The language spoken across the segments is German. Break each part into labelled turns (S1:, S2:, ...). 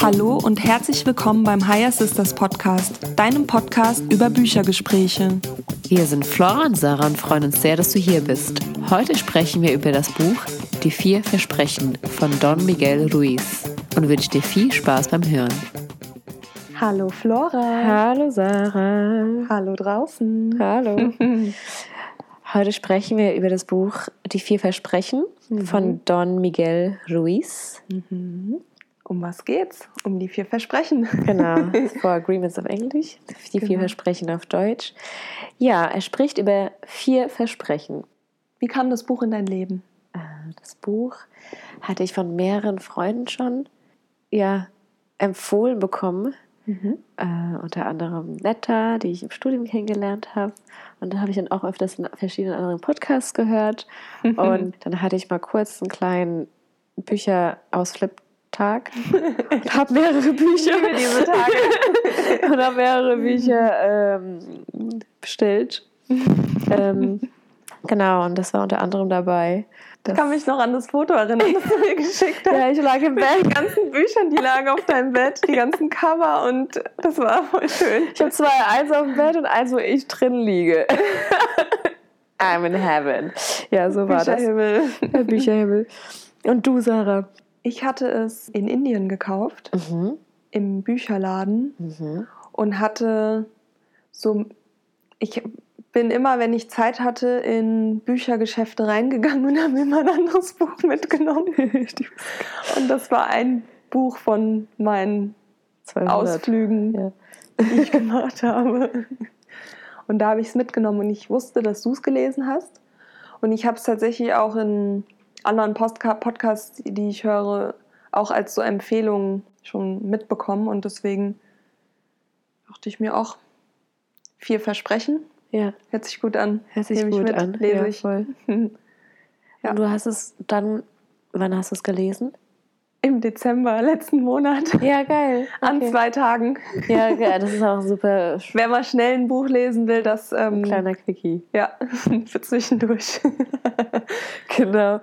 S1: Hallo und herzlich willkommen beim Higher Sisters Podcast, deinem Podcast über Büchergespräche.
S2: Wir sind Flora und Sarah und freuen uns sehr, dass du hier bist. Heute sprechen wir über das Buch Die vier Versprechen von Don Miguel Ruiz und wünsche dir viel Spaß beim Hören.
S1: Hallo Flora.
S2: Hallo Sarah.
S1: Hallo draußen.
S2: Hallo. Heute sprechen wir über das Buch Die vier Versprechen von Don Miguel Ruiz.
S1: Um was geht's? Um die vier Versprechen.
S2: Genau, Four Agreements auf Englisch, die vier
S1: Genau.
S2: Versprechen auf Deutsch. Ja, er spricht über vier Versprechen.
S1: Wie kam das Buch in dein Leben?
S2: Äh, Das Buch hatte ich von mehreren Freunden schon ja, empfohlen bekommen. Äh, unter anderem Netta, die ich im Studium kennengelernt habe. Und da habe ich dann auch öfters in verschiedenen anderen Podcasts gehört. Und dann hatte ich mal kurz einen kleinen Bücherausflip-Tag und habe mehrere Bücher
S1: diese Tage.
S2: und habe mehrere Bücher ähm, bestellt. ähm, genau, und das war unter anderem dabei.
S1: Ich kann mich noch an das Foto erinnern, das du mir geschickt hast.
S2: Ja, ich lag im
S1: Die
S2: Bett.
S1: ganzen Bücher, die lagen auf deinem Bett, die ganzen Cover und das war voll schön.
S2: Ich habe zwei, eins auf dem Bett und eins, wo ich drin liege. I'm in heaven. Ja, so war das.
S1: Bücherhimmel.
S2: Der Bücherhimmel. Und du, Sarah?
S1: Ich hatte es in Indien gekauft,
S2: Mhm.
S1: im Bücherladen
S2: Mhm.
S1: und hatte so, ich bin immer, wenn ich Zeit hatte, in Büchergeschäfte reingegangen und habe immer ein anderes Buch mitgenommen. Und das war ein Buch von meinen
S2: 200.
S1: Ausflügen,
S2: Ja.
S1: die ich gemacht habe. Und da habe ich es mitgenommen und ich wusste, dass du es gelesen hast. Und ich habe es tatsächlich auch in anderen Postka Podcasts, die ich höre, auch als so Empfehlungen schon mitbekommen. Und deswegen dachte ich mir auch, vier Versprechen.
S2: Ja,
S1: Hört sich gut an.
S2: hört sich
S1: Nehme
S2: gut
S1: mit,
S2: an.
S1: lese
S2: ja,
S1: ich.
S2: Voll.
S1: Ja.
S2: Und du hast es dann, wann hast du es gelesen?
S1: Im Dezember letzten Monat.
S2: Ja, geil.
S1: An
S2: Okay.
S1: zwei Tagen.
S2: Ja, geil. Das ist auch super
S1: Wer mal schnell ein Buch lesen will, das ähm,
S2: kleiner Quickie.
S1: ja für zwischendurch.
S2: Genau.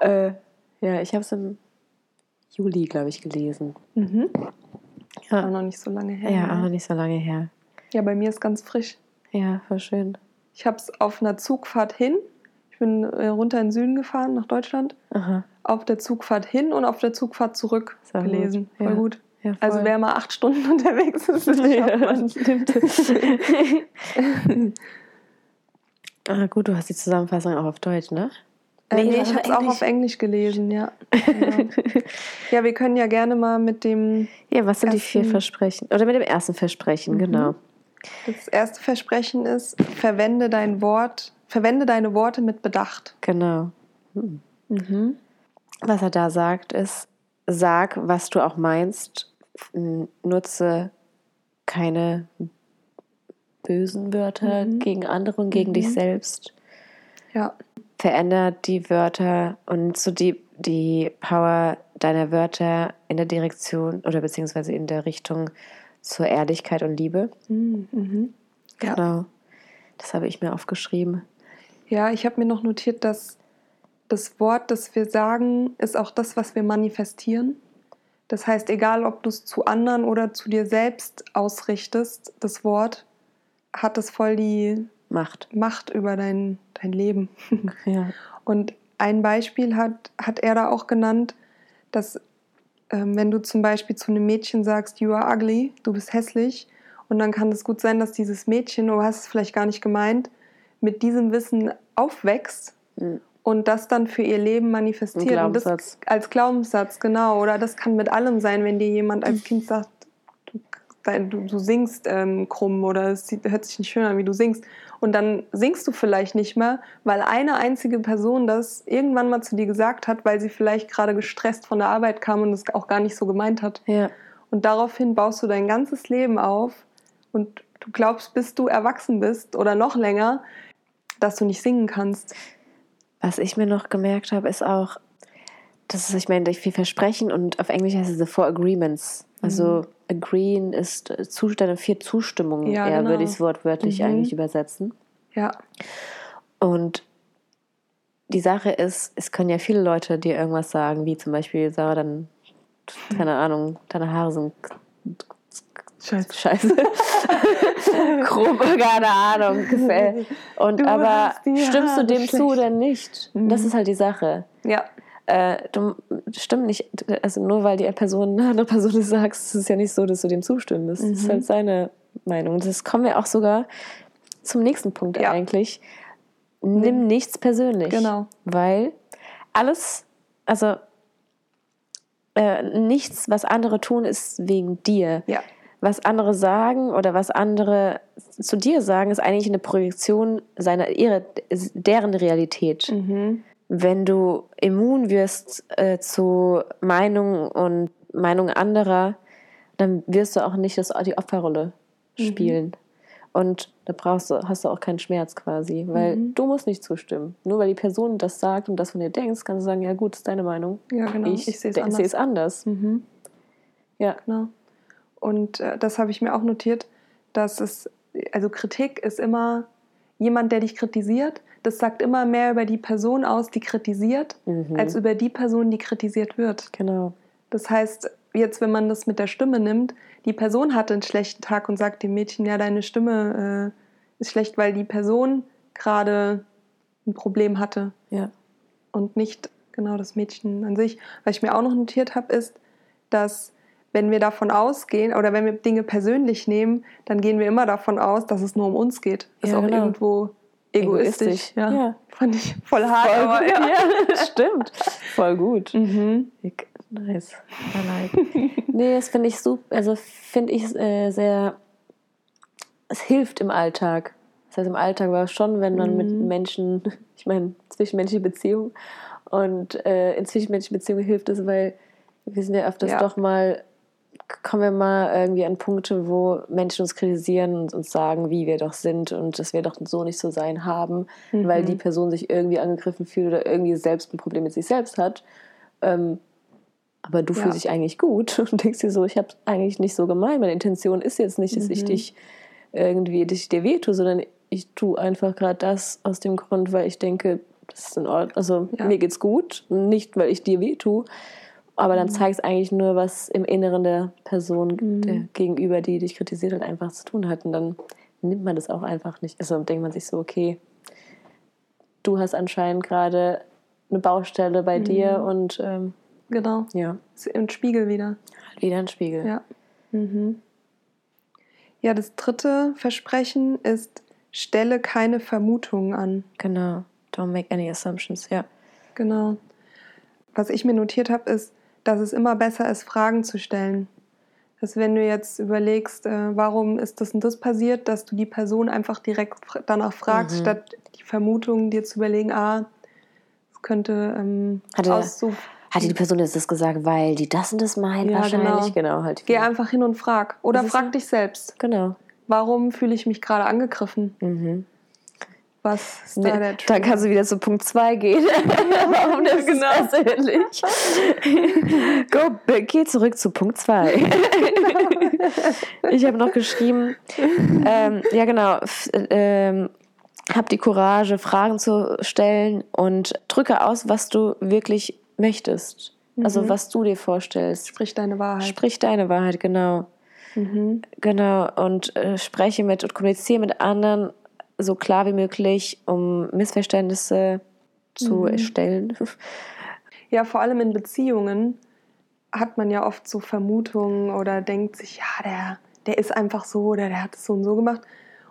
S2: Äh, ja, ich habe es im Juli, glaube ich, gelesen.
S1: mhm. Auch
S2: Ja,
S1: noch nicht so lange her.
S2: ja
S1: ne?
S2: auch noch nicht so lange her.
S1: Ja, bei mir ist ganz frisch.
S2: Ja, voll schön.
S1: Ich habe es auf einer Zugfahrt hin. Ich bin äh, runter in den Süden gefahren, nach Deutschland.
S2: Aha.
S1: Auf der Zugfahrt hin und auf der Zugfahrt zurück
S2: Sehr gut.
S1: gelesen. Voll
S2: Ja.
S1: gut.
S2: Ja,
S1: Also wer mal acht Stunden unterwegs ist, das schafft
S2: ja, ah, gut, du hast die Zusammenfassung auch auf Deutsch, ne?
S1: Äh,
S2: Nee,
S1: nee, ich habe es auch auf Englisch gelesen, ja. ja. Ja, wir können ja gerne mal mit dem.
S2: Ja, was sind die vier Versprechen? Oder mit dem ersten Versprechen,
S1: Mhm.
S2: genau.
S1: Das erste Versprechen ist: Verwende dein Wort, verwende deine Worte mit Bedacht.
S2: Genau. Hm.
S1: Mhm.
S2: Was er da sagt, ist, sag, was du auch meinst, nutze keine bösen Wörter
S1: Mhm.
S2: gegen andere und gegen dich
S1: Mhm.
S2: selbst.
S1: Ja,
S2: Veränder die Wörter und so die, die Power deiner Wörter in der Direktion oder beziehungsweise in der Richtung zur Ehrlichkeit und Liebe.
S1: Mhm. Mhm. Ja.
S2: Genau. Das habe ich mir aufgeschrieben.
S1: Ja, ich habe mir noch notiert, dass das Wort, das wir sagen, ist auch das, was wir manifestieren. Das heißt, egal ob du es zu anderen oder zu dir selbst ausrichtest, das Wort hat es voll die
S2: Macht.
S1: Macht über dein, dein Leben.
S2: Ja.
S1: Und ein Beispiel hat, hat er da auch genannt, dass ähm, wenn du zum Beispiel zu einem Mädchen sagst, you are ugly, du bist hässlich, und dann kann es gut sein, dass dieses Mädchen, du hast es vielleicht gar nicht gemeint, mit diesem Wissen aufwächst
S2: Mhm.
S1: und das dann für ihr Leben manifestiert. Und das
S2: Glaubenssatz.
S1: als Glaubenssatz, genau. Oder das kann mit allem sein, wenn dir jemand als Kind sagt, du, dein- du, du singst ähm, krumm oder es sieht, hört sich nicht schön an, wie du singst. Und dann singst du vielleicht nicht mehr, weil eine einzige Person das irgendwann mal zu dir gesagt hat, weil sie vielleicht gerade gestresst von der Arbeit kam und es auch gar nicht so gemeint hat.
S2: Ja.
S1: Und daraufhin baust du dein ganzes Leben auf und du glaubst, bis du erwachsen bist oder noch länger, dass du nicht singen kannst.
S2: Was ich mir noch gemerkt habe, ist auch, dass es, ich meine, durch viel Versprechen und auf Englisch heißt es the four agreements. Also agreeing ist äh, Zustand, vier Zustimmungen,
S1: Ja,
S2: eher
S1: genau.
S2: würde ich es wortwörtlich
S1: Mhm.
S2: eigentlich übersetzen.
S1: Ja,
S2: Und die Sache ist, es können ja viele Leute dir irgendwas sagen, wie zum Beispiel, Sarah, dann, keine Ahnung, deine Haare sind
S1: Scheiße.
S2: scheiße. Grob, keine Ahnung. gefällt. Und
S1: Du
S2: aber stimmst du dem zu
S1: schlecht.
S2: oder nicht? Das ist halt die Sache.
S1: Ja,
S2: Äh, du stimmt nicht, also nur weil die Person eine andere Person das sagst, ist es ja nicht so, dass du dem zustimmen musst. Das ist
S1: Mhm.
S2: halt seine Meinung. Das kommen wir auch sogar zum nächsten Punkt
S1: Ja.
S2: eigentlich. Nimm nichts persönlich.
S1: Genau.
S2: Weil alles, also äh, nichts, was andere tun, ist wegen dir.
S1: ja,
S2: Was andere sagen oder was andere zu dir sagen, ist eigentlich eine Projektion seiner, ihrer, deren Realität
S1: mhm.
S2: Wenn du immun wirst äh, zu Meinungen und Meinungen anderer, dann wirst du auch nicht das, die Opferrolle spielen. Und da brauchst du, hast du auch keinen Schmerz quasi, weil du musst nicht zustimmen. Nur weil die Person das sagt und das von dir denkst, kannst du sagen, ja gut, ist deine Meinung.
S1: ja genau.
S2: Ich,
S1: Ich, sehe es anders.
S2: anders.
S1: Mhm.
S2: Ja.
S1: Genau. Und äh, das habe ich mir auch notiert, dass es, also Kritik ist immer jemand, der dich kritisiert. Das sagt immer mehr über die Person aus, die kritisiert,
S2: Mhm.
S1: als über die Person, die kritisiert wird.
S2: Genau.
S1: Das heißt, jetzt, wenn man das mit der Stimme nimmt, die Person hatte einen schlechten Tag und sagt dem Mädchen, ja, deine Stimme äh, ist schlecht, weil die Person gerade ein Problem hatte
S2: Ja.
S1: und nicht genau das Mädchen an sich. Was ich mir auch noch notiert habe, ist, dass wenn wir davon ausgehen oder wenn wir Dinge persönlich nehmen, dann gehen wir immer davon aus, dass es nur um uns geht. Ist
S2: Ja,
S1: auch
S2: genau.
S1: irgendwo egoistisch.
S2: Egoistisch,
S1: Ja.
S2: ja.
S1: Fand ich voll hart.
S2: Voll
S1: aber ja.
S2: Ja, stimmt. Voll gut.
S1: Mhm.
S2: Nice. I like. nee, das finde ich super, also finde ich äh, sehr, es hilft im Alltag. Das heißt, im Alltag war es schon, wenn man mit
S1: Mhm.
S2: Menschen, ich meine, zwischenmenschliche Beziehungen und äh, in zwischenmenschlichen Beziehungen hilft es, weil wir sind ja öfters
S1: Ja.
S2: doch mal, kommen wir mal irgendwie an Punkte, wo Menschen uns kritisieren und uns sagen, wie wir doch sind und dass wir doch so nicht so sein haben, weil
S1: Mhm.
S2: die Person sich irgendwie angegriffen fühlt oder irgendwie selbst ein Problem mit sich selbst hat. Ähm, aber du
S1: Ja.
S2: fühlst dich eigentlich gut und denkst dir so, ich habe eigentlich nicht so gemeint. Meine Intention ist jetzt nicht, dass ich
S1: Mhm.
S2: dich irgendwie, dass ich dir wehtue, sondern ich tue einfach gerade das aus dem Grund, weil ich denke, das ist in Ordnung. Also
S1: Ja.
S2: mir geht's gut, nicht weil ich dir wehtue. Aber dann
S1: Mhm.
S2: zeigt es eigentlich nur, was im Inneren der Person
S1: Mhm.
S2: der gegenüber, die dich kritisiert hat, einfach zu tun hat. Und dann nimmt man das auch einfach nicht. Also denkt man sich so, okay, du hast anscheinend gerade eine Baustelle bei dir
S1: Mhm.
S2: und ähm,
S1: Genau.
S2: ja,
S1: Ist Im Spiegel wieder.
S2: wieder ein Spiegel.
S1: Ja. Mhm. Ja, das dritte Versprechen ist, stelle keine Vermutungen an.
S2: Genau. Don't make any assumptions, ja.
S1: Genau. Was ich mir notiert habe, ist, dass es immer besser ist, Fragen zu stellen. Dass wenn du jetzt überlegst, äh, warum ist das und das passiert, dass du die Person einfach direkt danach fragst,
S2: Mhm.
S1: statt die Vermutung dir zu überlegen, ah, es könnte ähm,
S2: Hat er-
S1: aus so.
S2: Hatte die Person jetzt das gesagt, weil die das und das meint?
S1: Ja,
S2: wahrscheinlich. Genau, halt.
S1: Geh einfach hin und frag. Oder frag dich selbst.
S2: Genau.
S1: Warum fühle ich mich gerade angegriffen?
S2: Mhm.
S1: Was ist
S2: Nee,
S1: da der
S2: dann kannst du wieder zu Punkt 2 gehen. Warum das
S1: Genau.
S2: ist persönlich? Go, geh zurück zu Punkt 2. ich habe noch geschrieben, ähm, ja genau, ähm, hab die Courage, Fragen zu stellen und drücke aus, was du wirklich möchtest. Also
S1: Mhm.
S2: was du dir vorstellst.
S1: Sprich deine Wahrheit.
S2: Sprich deine Wahrheit, genau.
S1: Mhm.
S2: Genau, und äh, spreche mit und kommuniziere mit anderen so klar wie möglich, um Missverständnisse zu
S1: Mhm.
S2: erstellen.
S1: Ja, vor allem in Beziehungen hat man ja oft so Vermutungen oder denkt sich, ja, der, der ist einfach so oder der hat es so und so gemacht.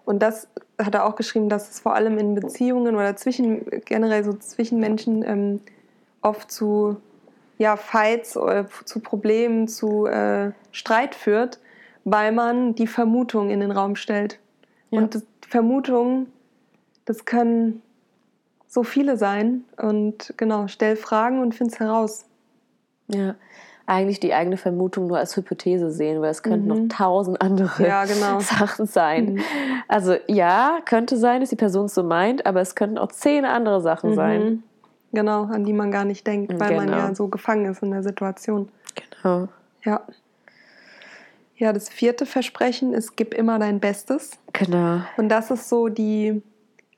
S1: Und das hat er auch geschrieben, dass es vor allem in Beziehungen oder zwischen, generell so zwischen Menschen ähm, oft zu ja, Fights oder zu Problemen, zu äh, Streit führt, weil man die Vermutung in den Raum stellt.
S2: Ja.
S1: Und Vermutungen, das können so viele sein. Und genau, stell Fragen und find's heraus.
S2: Ja, eigentlich die eigene Vermutung nur als Hypothese sehen, weil es könnten
S1: Mhm.
S2: noch tausend andere
S1: Ja, genau.
S2: Sachen sein.
S1: Mhm.
S2: Also ja, könnte sein, dass die Person es so meint, aber es könnten auch zehn andere Sachen sein.
S1: Mhm. Genau, an die man gar nicht denkt, weil man
S2: Genau.
S1: ja so gefangen ist in der Situation.
S2: Genau.
S1: Ja. Ja, das vierte Versprechen ist, gib immer dein Bestes.
S2: Genau.
S1: Und das ist so die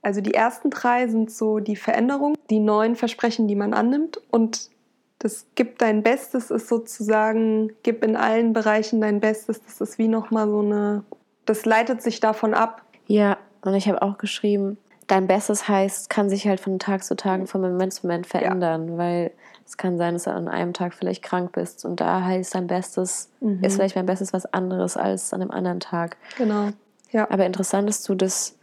S1: Also die ersten drei sind so die Veränderung, die neuen Versprechen, die man annimmt und das Gib dein Bestes ist sozusagen, gib in allen Bereichen dein Bestes. Das ist wie nochmal so eine, das leitet sich davon ab.
S2: Ja, und ich habe auch geschrieben, dein Bestes heißt, kann sich halt von Tag zu Tag, von Moment zu Moment verändern, ja. weil es kann sein, dass du an einem Tag vielleicht krank bist und da heißt dein Bestes, mhm. ist vielleicht mein Bestes was anderes als an einem anderen Tag.
S1: Genau.
S2: Ja. Aber interessant ist du das,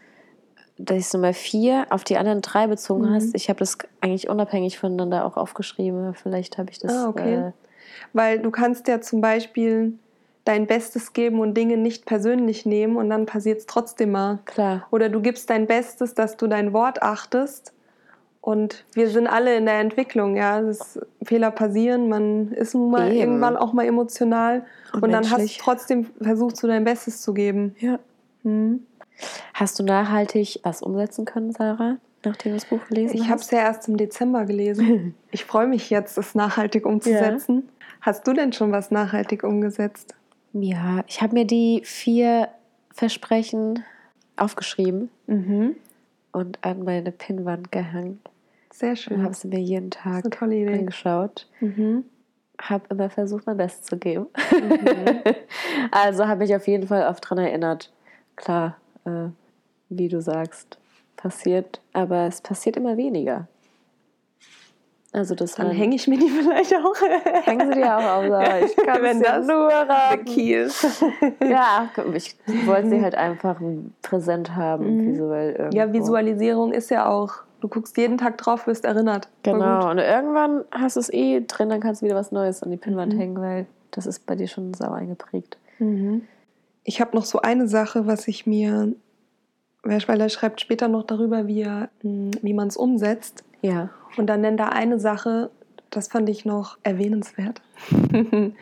S2: dass ich Nummer vier auf die anderen drei bezogen mhm. hast. Ich habe das eigentlich unabhängig voneinander auch aufgeschrieben. Vielleicht habe ich das.
S1: Ah, okay. Äh, Weil du kannst ja zum Beispiel dein Bestes geben und Dinge nicht persönlich nehmen und dann passiert es trotzdem mal.
S2: Klar.
S1: Oder du gibst dein Bestes, dass du dein Wort achtest und wir sind alle in der Entwicklung, ja. Das Fehler passieren, man ist nun mal Eben. irgendwann auch mal emotional und, und dann hast du trotzdem versucht, so dein Bestes zu geben.
S2: Ja. Hm. Hast du nachhaltig was umsetzen können, Sarah, nachdem du das Buch gelesen
S1: ich hast? Ich habe es ja erst im Dezember gelesen. ich freue mich jetzt, es nachhaltig umzusetzen. Ja. Hast du denn schon was nachhaltig umgesetzt?
S2: Ja, ich habe mir die vier Versprechen aufgeschrieben. Mhm und an meine Pinnwand gehangen.
S1: Sehr schön.
S2: Und habe sie mir jeden Tag angeschaut. Mhm. Habe immer versucht, mein Bestes zu geben. Mhm. also habe ich auf jeden Fall oft daran erinnert. Klar, äh, wie du sagst, passiert, aber es passiert immer weniger.
S1: Also das Dann hänge ich mir die vielleicht auch.
S2: Hängen sie dir auch auf, aber ich kann Wenn das nur raten.
S1: ist.
S2: ja, ich wollte sie halt einfach präsent haben, mhm. visuell irgendwo.
S1: Ja, Visualisierung ist ja auch, du guckst jeden Tag drauf, wirst erinnert.
S2: Genau, und irgendwann hast du es eh drin, dann kannst du wieder was Neues an die Pinnwand mhm. hängen, weil das ist bei dir schon sauer eingeprägt.
S1: Mhm. Ich habe noch so eine Sache, was ich mir, weil er schreibt später noch darüber, wie, wie man es umsetzt.
S2: Ja.
S1: Und dann nennt er eine Sache, das fand ich noch erwähnenswert,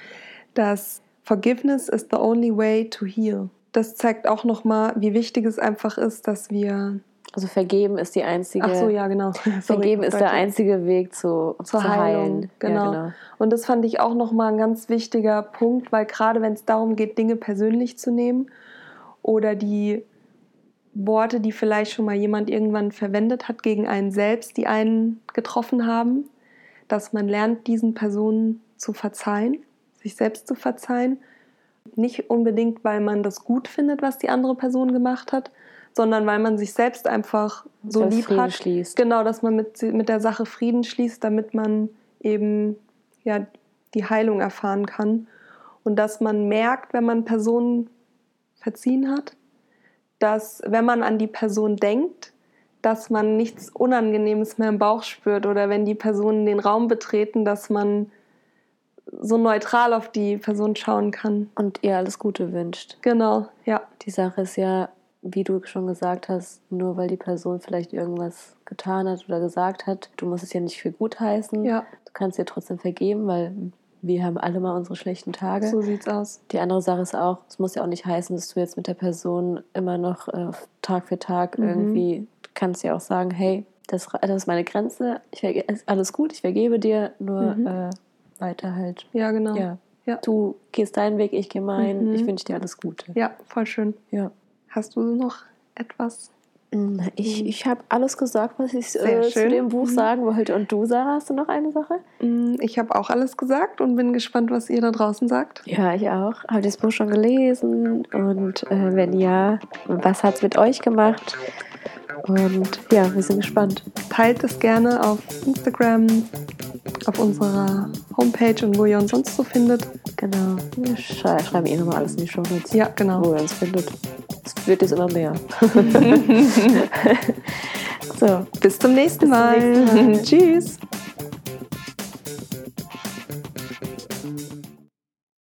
S1: dass Forgiveness is the only way to heal. Das zeigt auch nochmal, wie wichtig es einfach ist, dass wir
S2: also vergeben ist die einzige.
S1: Ach so, ja, genau.
S2: vergeben ist der einzige Weg zu,
S1: zur zu Heilung. Genau. Ja, genau. Und das fand ich auch nochmal ein ganz wichtiger Punkt, weil gerade wenn es darum geht, Dinge persönlich zu nehmen oder die Worte, die vielleicht schon mal jemand irgendwann verwendet hat gegen einen selbst, die einen getroffen haben, dass man lernt, diesen Personen zu verzeihen, sich selbst zu verzeihen. Nicht unbedingt, weil man das gut findet, was die andere Person gemacht hat, sondern weil man sich selbst einfach so das lieb Frieden hat. Schließt. Genau, dass man mit, mit der Sache Frieden schließt, damit man eben ja, die Heilung erfahren kann. Und dass man merkt, wenn man Personen verziehen hat, dass wenn man an die Person denkt, dass man nichts Unangenehmes mehr im Bauch spürt oder wenn die Personen den Raum betreten, dass man so neutral auf die Person schauen kann.
S2: Und ihr alles Gute wünscht.
S1: Genau, ja.
S2: Die Sache ist ja, wie du schon gesagt hast, nur weil die Person vielleicht irgendwas getan hat oder gesagt hat, du musst es ja nicht für gut heißen.
S1: Ja.
S2: Du kannst ihr trotzdem vergeben, weil wir haben alle mal unsere schlechten Tage.
S1: So sieht's aus.
S2: Die andere Sache ist auch, es muss ja auch nicht heißen, dass du jetzt mit der Person immer noch äh, Tag für Tag mhm. irgendwie, kannst ja auch sagen, hey, das, das ist meine Grenze, ich alles gut, ich vergebe dir, nur mhm. äh, weiter halt.
S1: Ja, genau.
S2: Ja. ja. Du gehst deinen Weg, ich gehe meinen, mhm. ich wünsche dir alles Gute.
S1: Ja, voll schön.
S2: Ja.
S1: Hast du noch etwas?
S2: Ich, mhm. ich habe alles gesagt, was ich äh, zu dem Buch mhm. sagen wollte. Und du, Sarah, hast du noch eine Sache?
S1: Mm, ich habe auch alles gesagt und bin gespannt, was ihr da draußen sagt.
S2: Ja, ich auch. Habe das Buch schon gelesen? Und äh, wenn ja, was hat es mit euch gemacht? Und ja, wir sind gespannt.
S1: Teilt es gerne auf Instagram, auf unserer Homepage und wo ihr uns sonst so findet.
S2: Genau. Wir schreiben eh nochmal alles in die Show Notes.
S1: Ja, genau.
S2: Wo ihr uns findet. Es wird jetzt immer mehr.
S1: so, bis zum nächsten Mal. Bis zum nächsten Mal. Tschüss.